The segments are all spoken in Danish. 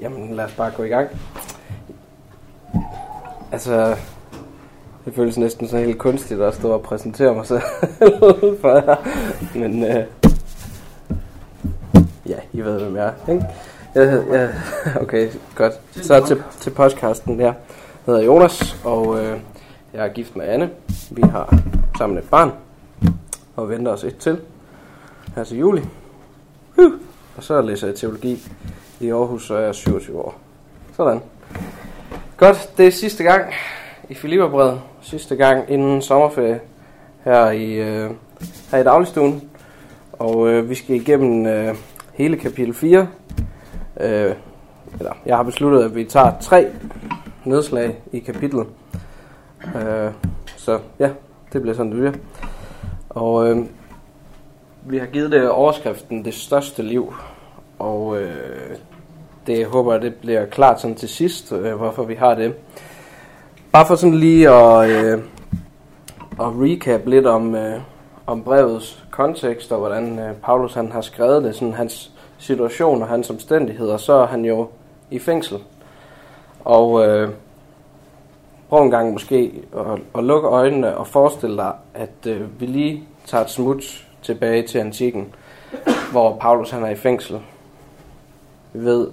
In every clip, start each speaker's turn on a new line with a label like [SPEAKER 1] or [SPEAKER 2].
[SPEAKER 1] Jamen, lad os bare gå i gang. Altså, det føles næsten sådan helt kunstigt at stå og præsentere mig selv for jer. Men øh, ja, I ved, hvem jeg er, ikke? Jeg, jeg, okay, godt. Så til, til podcasten, jeg hedder Jonas, og øh, jeg er gift med Anne. Vi har sammen et barn, og venter os et til her til juli. Uh. Og så læser jeg teologi i Aarhus, så er jeg 27 år. Sådan. Godt, det er sidste gang i Filipperbred. Sidste gang inden sommerferie her i, øh, her i dagligstuen. Og øh, vi skal igennem øh, hele kapitel 4. Øh, eller, jeg har besluttet, at vi tager tre nedslag i kapitlet. Øh, så ja, det bliver sådan, det bliver. Og øh, vi har givet det overskriften Det største liv. Og øh, det håber jeg, det bliver klart sådan til sidst, øh, hvorfor vi har det. Bare for sådan lige at, øh, at recap lidt om, øh, om brevets kontekst, og hvordan øh, Paulus han har skrevet det, sådan hans situation og hans omstændigheder, så er han jo i fængsel. Og øh, prøv en gang måske at, at lukke øjnene og forestille dig, at øh, vi lige tager et smut tilbage til antikken, hvor Paulus han er i fængsel. Vi ved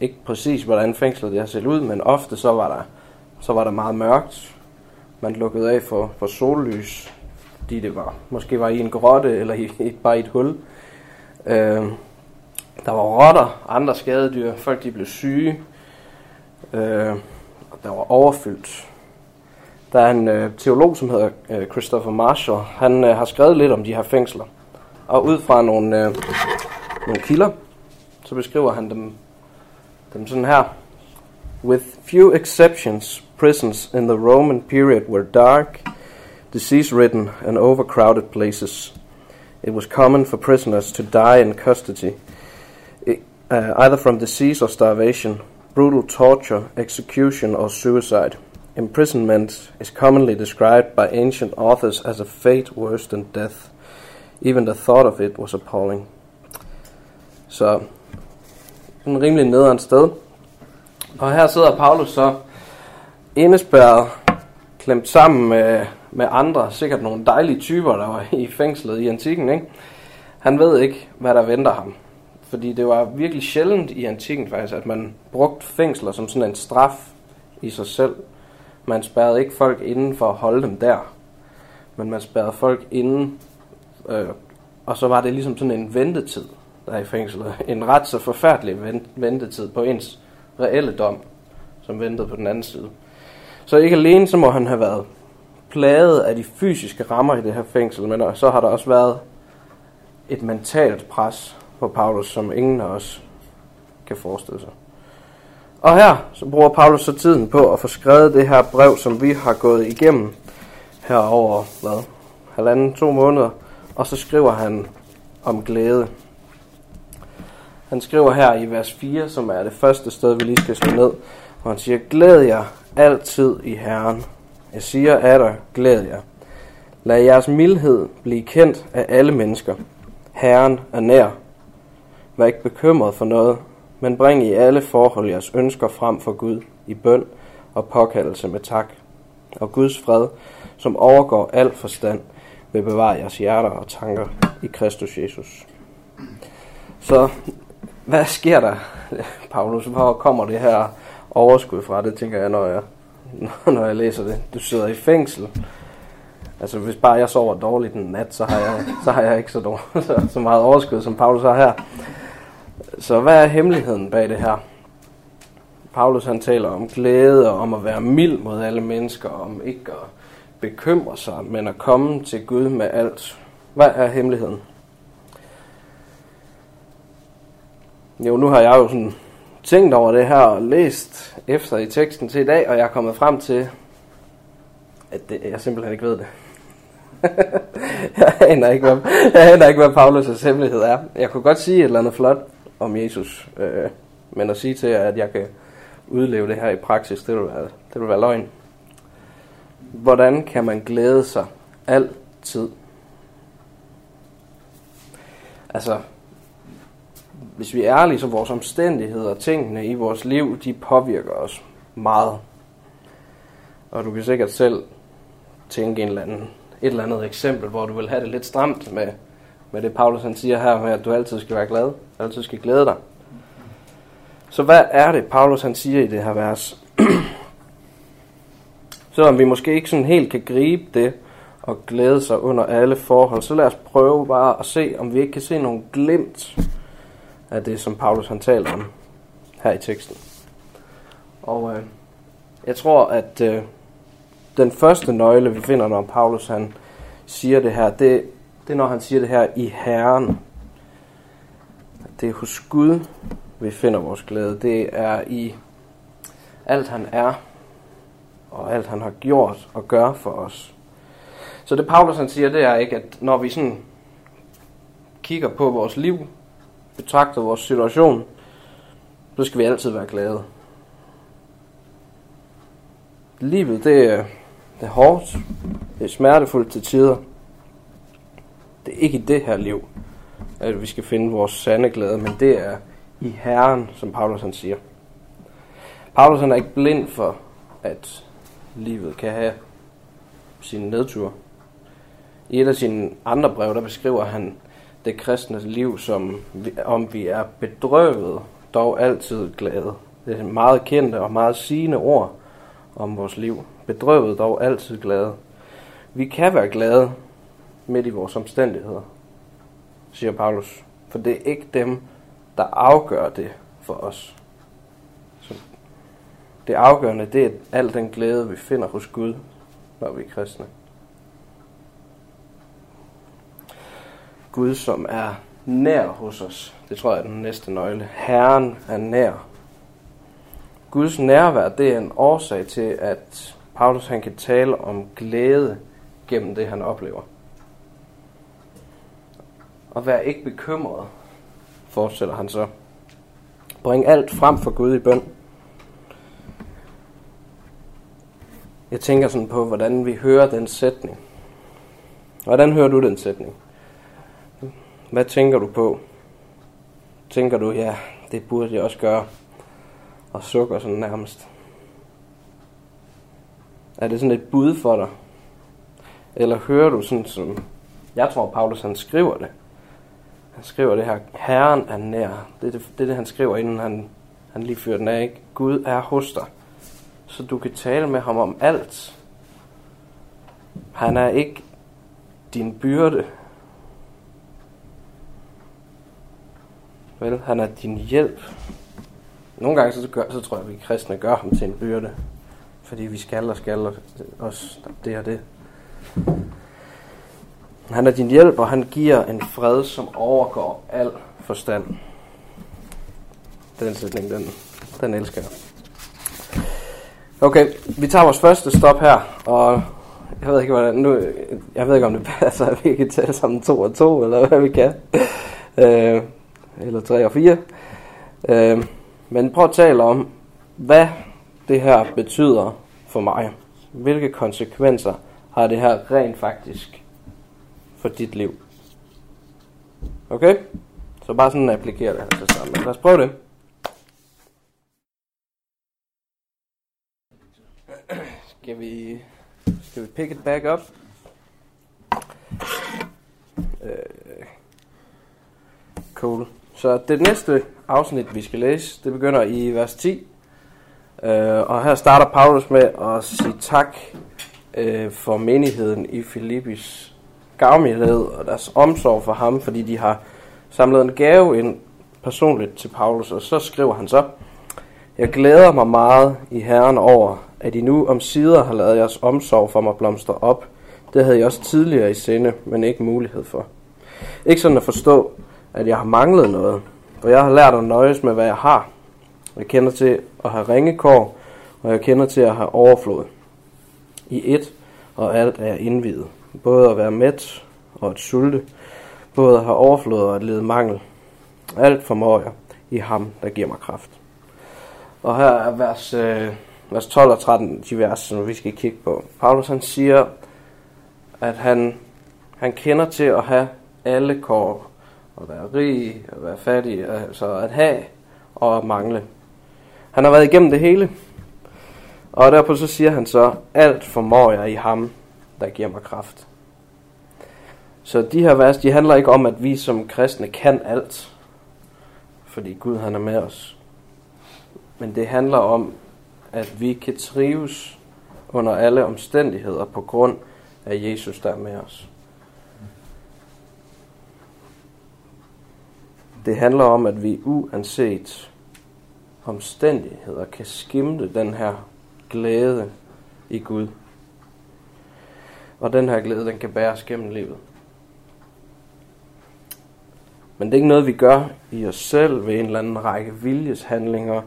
[SPEAKER 1] ikke præcis, hvordan fængslet det har set ud, men ofte så var der, så var der meget mørkt. Man lukkede af for, for sollys, fordi det var, måske var i en grotte eller i, i, bare i et hul. Øh, der var rotter, andre skadedyr, folk de blev syge. Øh, og der var overfyldt. Der er en øh, teolog, som hedder øh, Christopher Marshall. Han øh, har skrevet lidt om de her fængsler. Og ud fra nogle, øh, nogle kilder, så beskriver han dem, dem sådan her. With few exceptions, prisons in the Roman period were dark, disease-ridden and overcrowded places. It was common for prisoners to die in custody, uh, either from disease or starvation, brutal torture, execution, or suicide. Imprisonment is commonly described by ancient authors as a fate worse than death. Even the thought of it was appalling. Så en rimelig nederen sted. Og her sidder Paulus så indespærret, klemt sammen med, med andre, sikkert nogle dejlige typer, der var i fængslet i antikken. Ikke? Han ved ikke, hvad der venter ham. Fordi det var virkelig sjældent i antikken faktisk, at man brugte fængsler som sådan en straf i sig selv. Man spærrede ikke folk inden for at holde dem der, men man spærrede folk inden, øh, og så var det ligesom sådan en ventetid der i fængslet. En ret så forfærdelig ventetid på ens reelle dom, som ventede på den anden side. Så ikke alene så må han have været plaget af de fysiske rammer i det her fængsel, men så har der også været et mentalt pres på Paulus, som ingen af os kan forestille sig. Og her så bruger Paulus så tiden på at få skrevet det her brev, som vi har gået igennem her over, hvad, halvanden, to måneder. Og så skriver han om glæde. Han skriver her i vers 4, som er det første sted, vi lige skal slå ned, hvor han siger, Glæd jer altid i Herren. Jeg siger af dig, glæd jer. Lad jeres mildhed blive kendt af alle mennesker. Herren er nær. Vær ikke bekymret for noget, men bring i alle forhold jeres ønsker frem for Gud i bøn og påkaldelse med tak. Og Guds fred, som overgår al forstand, vil bevare jeres hjerter og tanker i Kristus Jesus. Så hvad sker der, Paulus? Hvor kommer det her overskud fra? Det tænker jeg, når jeg, når jeg læser det. Du sidder i fængsel. Altså hvis bare jeg sover dårligt en nat, så har jeg, så har jeg ikke så, dårligt, så, så meget overskud, som Paulus har her. Så hvad er hemmeligheden bag det her? Paulus han taler om glæde og om at være mild mod alle mennesker, om ikke at bekymre sig, men at komme til Gud med alt. Hvad er hemmeligheden? Jo, nu har jeg jo sådan tænkt over det her og læst efter i teksten til i dag, og jeg er kommet frem til, at det, jeg simpelthen ikke ved det. jeg aner ikke, hvad, jeg aner ikke, hvad Paulus' hemmelighed er. Jeg kunne godt sige et eller andet flot om Jesus, øh, men at sige til jer, at jeg kan udleve det her i praksis, det vil være, det vil være løgn. Hvordan kan man glæde sig altid? Altså, hvis vi er ærlige, så vores omstændigheder og tingene i vores liv, de påvirker os meget. Og du kan sikkert selv tænke en eller anden, et eller andet eksempel, hvor du vil have det lidt stramt med, med det, Paulus han siger her, med at du altid skal være glad, altid skal glæde dig. Så hvad er det, Paulus han siger i det her vers? Selvom vi måske ikke sådan helt kan gribe det og glæde sig under alle forhold, så lad os prøve bare at se, om vi ikke kan se nogle glimt af det, som Paulus han taler om her i teksten. Og øh, jeg tror, at øh, den første nøgle, vi finder, når Paulus han siger det her, det, det er, når han siger det her i Herren. Det er hos Gud, vi finder vores glæde. Det er i alt, han er, og alt, han har gjort og gør for os. Så det Paulus han siger, det er ikke, at når vi sådan kigger på vores liv, betragter vores situation, så skal vi altid være glade. Livet, det er, det er hårdt, det er smertefuldt til tider. Det er ikke i det her liv, at vi skal finde vores sande glæde, men det er i Herren, som Paulus han siger. Paulus han er ikke blind for, at livet kan have sine nedture. I et af sine andre brev, der beskriver han det kristne liv, som om vi er bedrøvet, dog altid glade. Det er meget kendte og meget sigende ord om vores liv. Bedrøvet, dog altid glade. Vi kan være glade midt i vores omstændigheder, siger Paulus. For det er ikke dem, der afgør det for os. Så det afgørende, det er al den glæde, vi finder hos Gud, når vi er kristne. Gud, som er nær hos os. Det tror jeg er den næste nøgle. Herren er nær. Guds nærvær, det er en årsag til, at Paulus han kan tale om glæde gennem det, han oplever. Og vær ikke bekymret, fortsætter han så. Bring alt frem for Gud i bøn. Jeg tænker sådan på, hvordan vi hører den sætning. Hvordan hører du den sætning? Hvad tænker du på? Tænker du, ja, det burde jeg også gøre, og sukker sådan nærmest? Er det sådan et bud for dig? Eller hører du sådan som, jeg tror Paulus han skriver det. Han skriver det her, Herren er nær. Det er det, det, er det han skriver, inden han, han lige fyrer den af. Ikke? Gud er hos dig. Så du kan tale med ham om alt. Han er ikke din byrde. Vel, han er din hjælp. Nogle gange så, gør, så tror jeg, at vi kristne gør ham til en byrde. Fordi vi skal og skal os det og det. Han er din hjælp, og han giver en fred, som overgår al forstand. Den sætning, den, den elsker jeg. Okay, vi tager vores første stop her, og jeg ved ikke, hvordan, nu, jeg ved ikke, om det passer, at vi kan tale sammen to og to, eller hvad vi kan. Øh, eller 3 og 4. Øh, men prøv at tale om, hvad det her betyder for mig. Hvilke konsekvenser har det her rent faktisk for dit liv? Okay? Så bare sådan applikere det her til sammen. Lad os prøve det. Skal vi, skal vi pick it back up? Øh, cool. Så det næste afsnit, vi skal læse, det begynder i vers 10. Øh, og her starter Paulus med at sige tak øh, for menigheden i Filippis gavmildhed og deres omsorg for ham, fordi de har samlet en gave ind personligt til Paulus. Og så skriver han så, Jeg glæder mig meget i Herren over, at I nu om sider har lavet jeres omsorg for mig blomstre op. Det havde jeg også tidligere i sinde, men ikke mulighed for. Ikke sådan at forstå, at jeg har manglet noget, for jeg har lært at nøjes med, hvad jeg har. Jeg kender til at have ringekår, og jeg kender til at have overflod. I et og alt er indvidet. Både at være mæt og at sulte. Både at have overflod og at lede mangel. Alt formår jeg i ham, der giver mig kraft. Og her er vers, øh, vers 12 og 13, de vers, som vi skal kigge på. Paulus han siger, at han, han kender til at have alle kår at være rig, at være fattig, altså at have og at mangle. Han har været igennem det hele. Og derpå så siger han så, alt formår jeg i ham, der giver mig kraft. Så de her vers, de handler ikke om, at vi som kristne kan alt, fordi Gud han er med os. Men det handler om, at vi kan trives under alle omstændigheder på grund af Jesus, der er med os. Det handler om, at vi uanset omstændigheder kan skimte den her glæde i Gud. Og den her glæde, den kan bæres gennem livet. Men det er ikke noget, vi gør i os selv ved en eller anden række viljeshandlinger,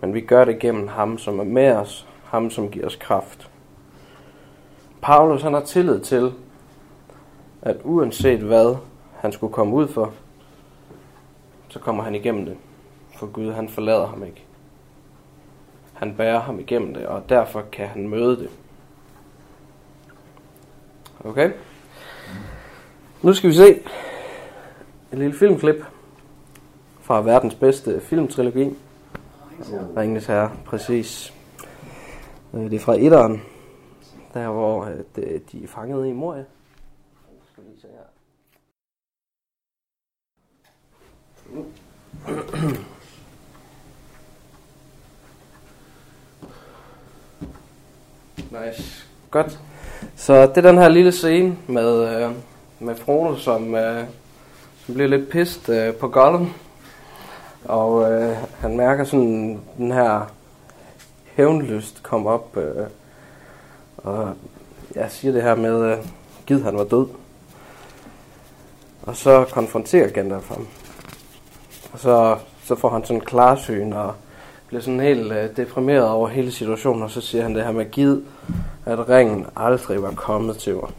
[SPEAKER 1] men vi gør det gennem ham, som er med os, ham, som giver os kraft. Paulus han har tillid til, at uanset hvad han skulle komme ud for, så kommer han igennem det. For Gud, han forlader ham ikke. Han bærer ham igennem det, og derfor kan han møde det. Okay? Nu skal vi se et lille filmklip fra verdens bedste filmtrilogi. Ringens Herre, præcis. Øh, det er fra etteren, der hvor øh, de er fanget i Moria. Skal vi se her. Nice. Godt. Så det er den her lille scene med, øh, med Frodo, som, øh, som bliver lidt pist øh, på Gollum. Og øh, han mærker sådan den her hævnlyst komme op. Øh, og jeg siger det her med, øh, gid han var død. Og så konfronterer Gandalf ham. Og så, så får han sådan klarsyn og bliver sådan helt øh, deprimeret over hele situationen. Og så siger han det her med gid, at ringen aldrig var kommet til mig.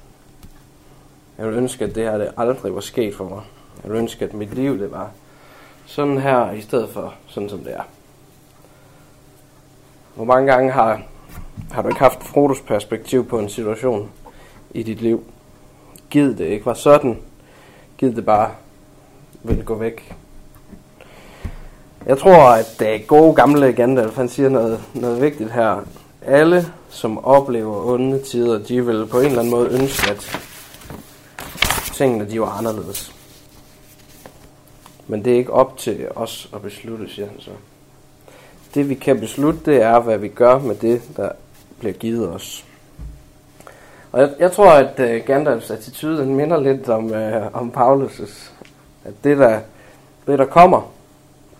[SPEAKER 1] Jeg vil ønske, at det her det aldrig var sket for mig. Jeg vil ønske, at mit liv det var sådan her, i stedet for sådan som det er. Hvor mange gange har, har du ikke haft Frodos perspektiv på en situation i dit liv? Gid det ikke var sådan. Gid det bare ville gå væk. Jeg tror, at det gode gamle Gandalf, han siger noget, noget vigtigt her. Alle, som oplever onde tider, de vil på en eller anden måde ønske, at tingene de var anderledes. Men det er ikke op til os at beslutte, siger han så. Det vi kan beslutte, det er, hvad vi gør med det, der bliver givet os. Og jeg, jeg tror, at uh, Gandalfs attitude den minder lidt om, uh, om Paulus' At det der, det, der kommer,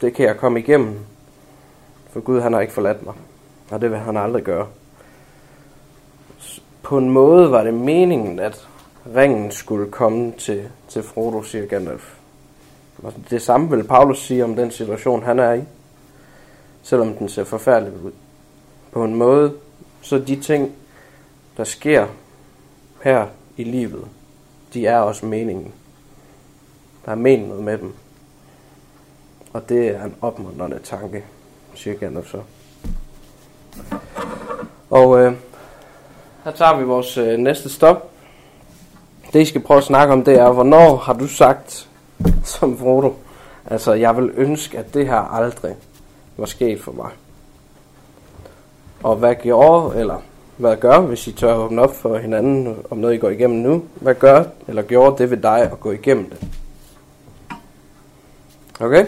[SPEAKER 1] det kan jeg komme igennem. For Gud, han har ikke forladt mig. Og det vil han aldrig gøre. På en måde var det meningen, at ringen skulle komme til, til Frodo, siger Gandalf. Og det samme vil Paulus sige om den situation, han er i. Selvom den ser forfærdelig ud. På en måde, så de ting, der sker her i livet, de er også meningen. Der er mening med dem. Og det er en opmuntrende tanke, siger Gandalf så. Og øh, her tager vi vores øh, næste stop. Det I skal prøve at snakke om, det er, hvornår har du sagt som Frodo, altså jeg vil ønske, at det her aldrig var sket for mig. Og hvad gjorde, eller hvad gør, hvis I tør åbne op for hinanden om noget, I går igennem nu? Hvad gør, eller gjorde det ved dig at gå igennem det? Okay?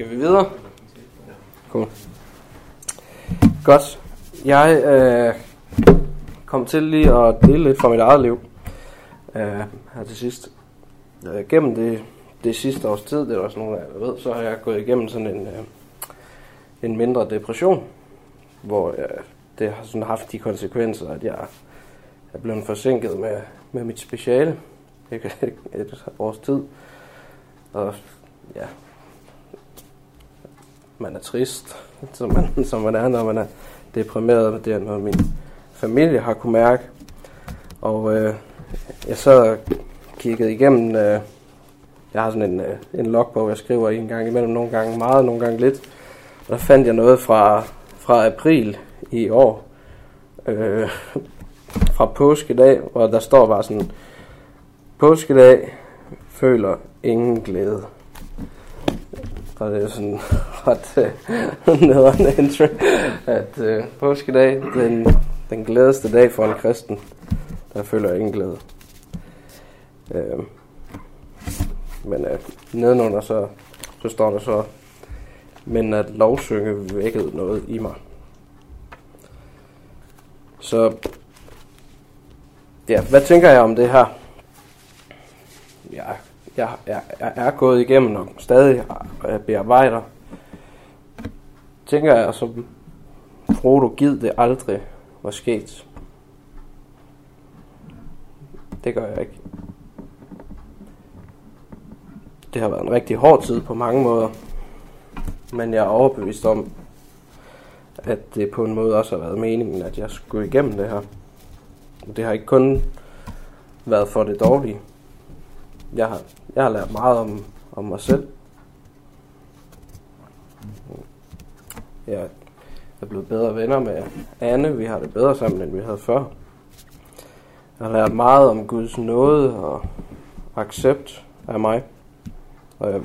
[SPEAKER 1] Skal vi videre? Cool. Godt. Jeg øh, kom til lige at dele lidt fra mit eget liv øh, her til sidst. Øh, gennem det, det sidste års tid, det er også nogle af jer, ved, så har jeg gået igennem sådan en, øh, en mindre depression, hvor øh, det har sådan haft de konsekvenser, at jeg er blevet forsinket med, med mit speciale ikke? et års tid. Og ja, man er trist, som man, som man er, når man er deprimeret. Det er noget, min familie har kunne mærke. Og øh, jeg så kigget igennem, øh, jeg har sådan en, øh, en logbog, jeg skriver en gang imellem, nogle gange meget, nogle gange lidt. Og der fandt jeg noget fra, fra april i år øh, fra påskedag, hvor der står bare sådan, påskedag føler ingen glæde. Og det er sådan ret øh, nederen intro, at øh, påskedag, den, den glædeste dag for en kristen, der føler ingen glæde. Øh, men øh, nedenunder så, så står der så, men at lovsynge vækkede noget i mig. Så ja, hvad tænker jeg om det her? Ja, jeg, jeg, jeg er gået igennem og stadig øh, bearbejder. Tænker jeg som Frodo gid det aldrig var sket. Det gør jeg ikke. Det har været en rigtig hård tid på mange måder. Men jeg er overbevist om, at det på en måde også har været meningen, at jeg skulle igennem det her. Det har ikke kun været for det dårlige. Jeg har, jeg har lært meget om, om mig selv. Jeg er blevet bedre venner med Anne. Vi har det bedre sammen, end vi havde før. Jeg har lært meget om Guds nåde og accept af mig. Og jeg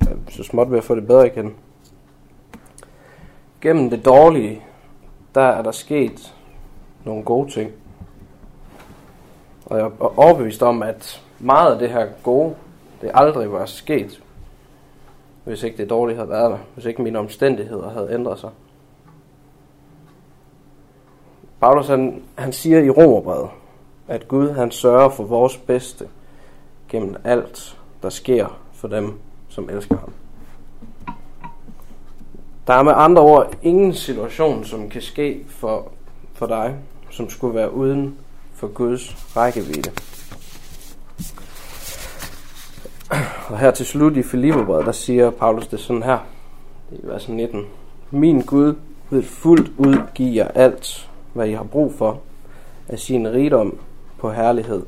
[SPEAKER 1] er så småt ved at få det bedre igen. Gennem det dårlige, der er der sket nogle gode ting. Og jeg er overbevist om, at meget af det her gode, det aldrig var sket, hvis ikke det dårlige havde været der. Hvis ikke mine omstændigheder havde ændret sig. Paulus han, han siger i Romerbrevet, at Gud han sørger for vores bedste gennem alt, der sker for dem, som elsker ham. Der er med andre ord ingen situation, som kan ske for, for dig, som skulle være uden for Guds rækkevidde. Og her til slut i Filipperbrevet, der siger Paulus det sådan her, i vers 19. Min Gud vil fuldt ud give jer alt, hvad I har brug for, af sin rigdom på herlighed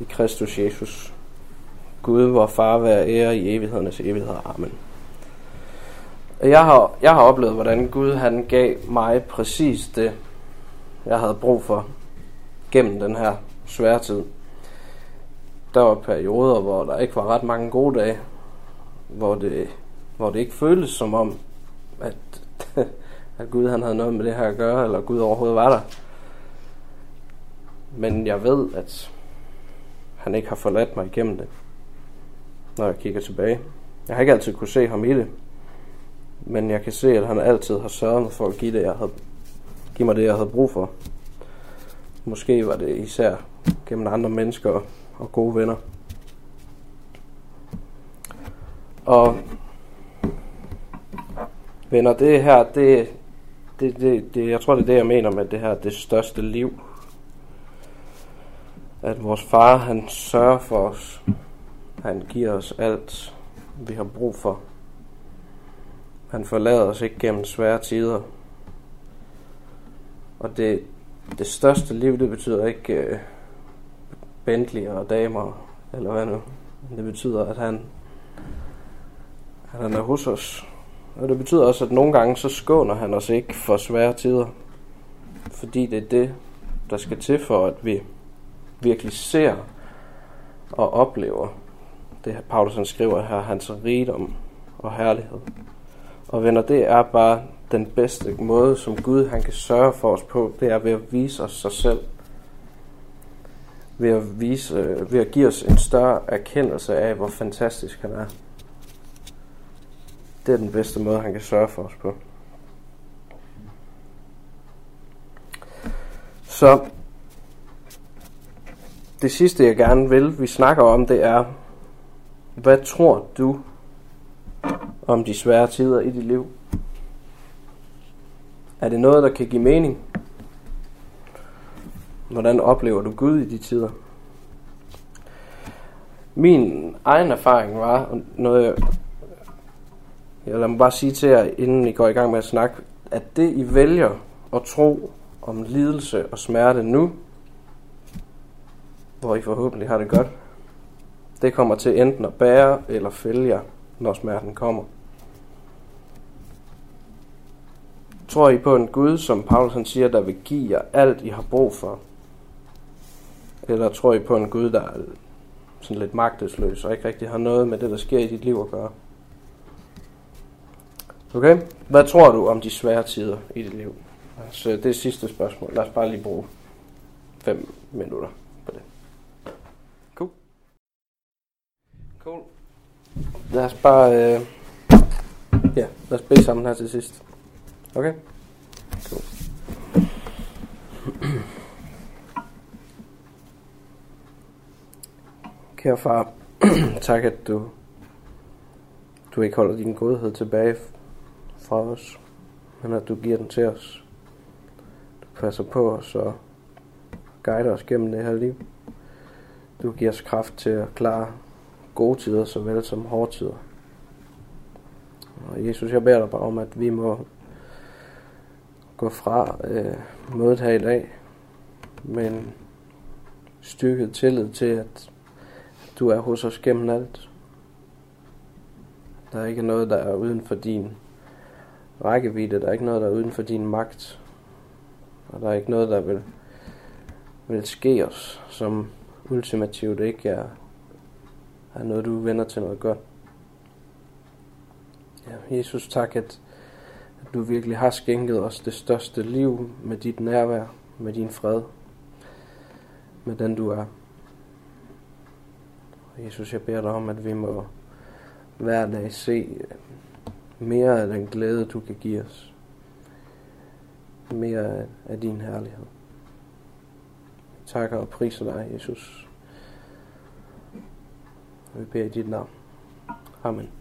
[SPEAKER 1] i Kristus Jesus. Gud, vor far, være ære i evighedernes evighed. Amen. Jeg har, jeg har oplevet, hvordan Gud han gav mig præcis det, jeg havde brug for gennem den her svære tid. Der var perioder, hvor der ikke var ret mange gode dage, hvor det, hvor det ikke føltes som om, at, at Gud han havde noget med det her at gøre, eller Gud overhovedet var der. Men jeg ved, at han ikke har forladt mig igennem det, når jeg kigger tilbage. Jeg har ikke altid kunne se ham i det, men jeg kan se, at han altid har sørget for at give, det, jeg havde, give mig det, jeg havde brug for. Måske var det især gennem andre mennesker og gode venner. Og venner, det her, det, det, det, det, jeg tror, det er det, jeg mener med det her, det største liv. At vores far, han sørger for os. Han giver os alt, vi har brug for. Han forlader os ikke gennem svære tider. Og det, det største liv, det betyder ikke Øh, Bentley og damer, eller hvad nu. Det betyder, at han, at han er hos os. Og det betyder også, at nogle gange så skåner han os ikke for svære tider. Fordi det er det, der skal til for, at vi virkelig ser og oplever det, Paulus han skriver her, hans rigdom og herlighed. Og venner, det er bare den bedste måde, som Gud han kan sørge for os på, det er ved at vise os sig selv. Ved at, vise, øh, ved at give os en større erkendelse af, hvor fantastisk han er. Det er den bedste måde, han kan sørge for os på. Så det sidste, jeg gerne vil, vi snakker om, det er, hvad tror du om de svære tider i dit liv? Er det noget, der kan give mening? Hvordan oplever du Gud i de tider? Min egen erfaring var noget, jeg, jeg lad mig bare sige til jer, inden I går i gang med at snakke, at det I vælger at tro om lidelse og smerte nu, hvor I forhåbentlig har det godt, det kommer til enten at bære eller fælde jer, når smerten kommer. Tror I på en Gud, som Paulus han siger, der vil give jer alt, I har brug for? Eller tror I på en Gud, der er sådan lidt magtesløs og ikke rigtig har noget med det, der sker i dit liv at gøre? Okay? Hvad tror du om de svære tider i dit liv? Altså, det er sidste spørgsmål. Lad os bare lige bruge 5 minutter på det. Cool. Cool. Lad os bare... Øh, ja, lad os bede sammen her til sidst. Okay? Cool. Kære far, tak at du, du ikke holder din godhed tilbage fra os, men at du giver den til os. Du passer på os og guider os gennem det her liv. Du giver os kraft til at klare gode tider, såvel som hårde tider. Og Jesus, jeg beder dig bare om, at vi må gå fra øh, mødet her i dag med en styrket tillid til, at du er hos os gennem alt. Der er ikke noget, der er uden for din rækkevidde. Der er ikke noget, der er uden for din magt. Og der er ikke noget, der vil, vil ske os, som ultimativt ikke er, er noget, du vender til noget godt. Ja, Jesus, tak, at, at du virkelig har skænket os det største liv med dit nærvær, med din fred, med den du er. Jesus, jeg beder dig om, at vi må hver dag se mere af den glæde, du kan give os. Mere af din herlighed. Jeg takker og priser dig, Jesus. Vi beder i dit navn. Amen.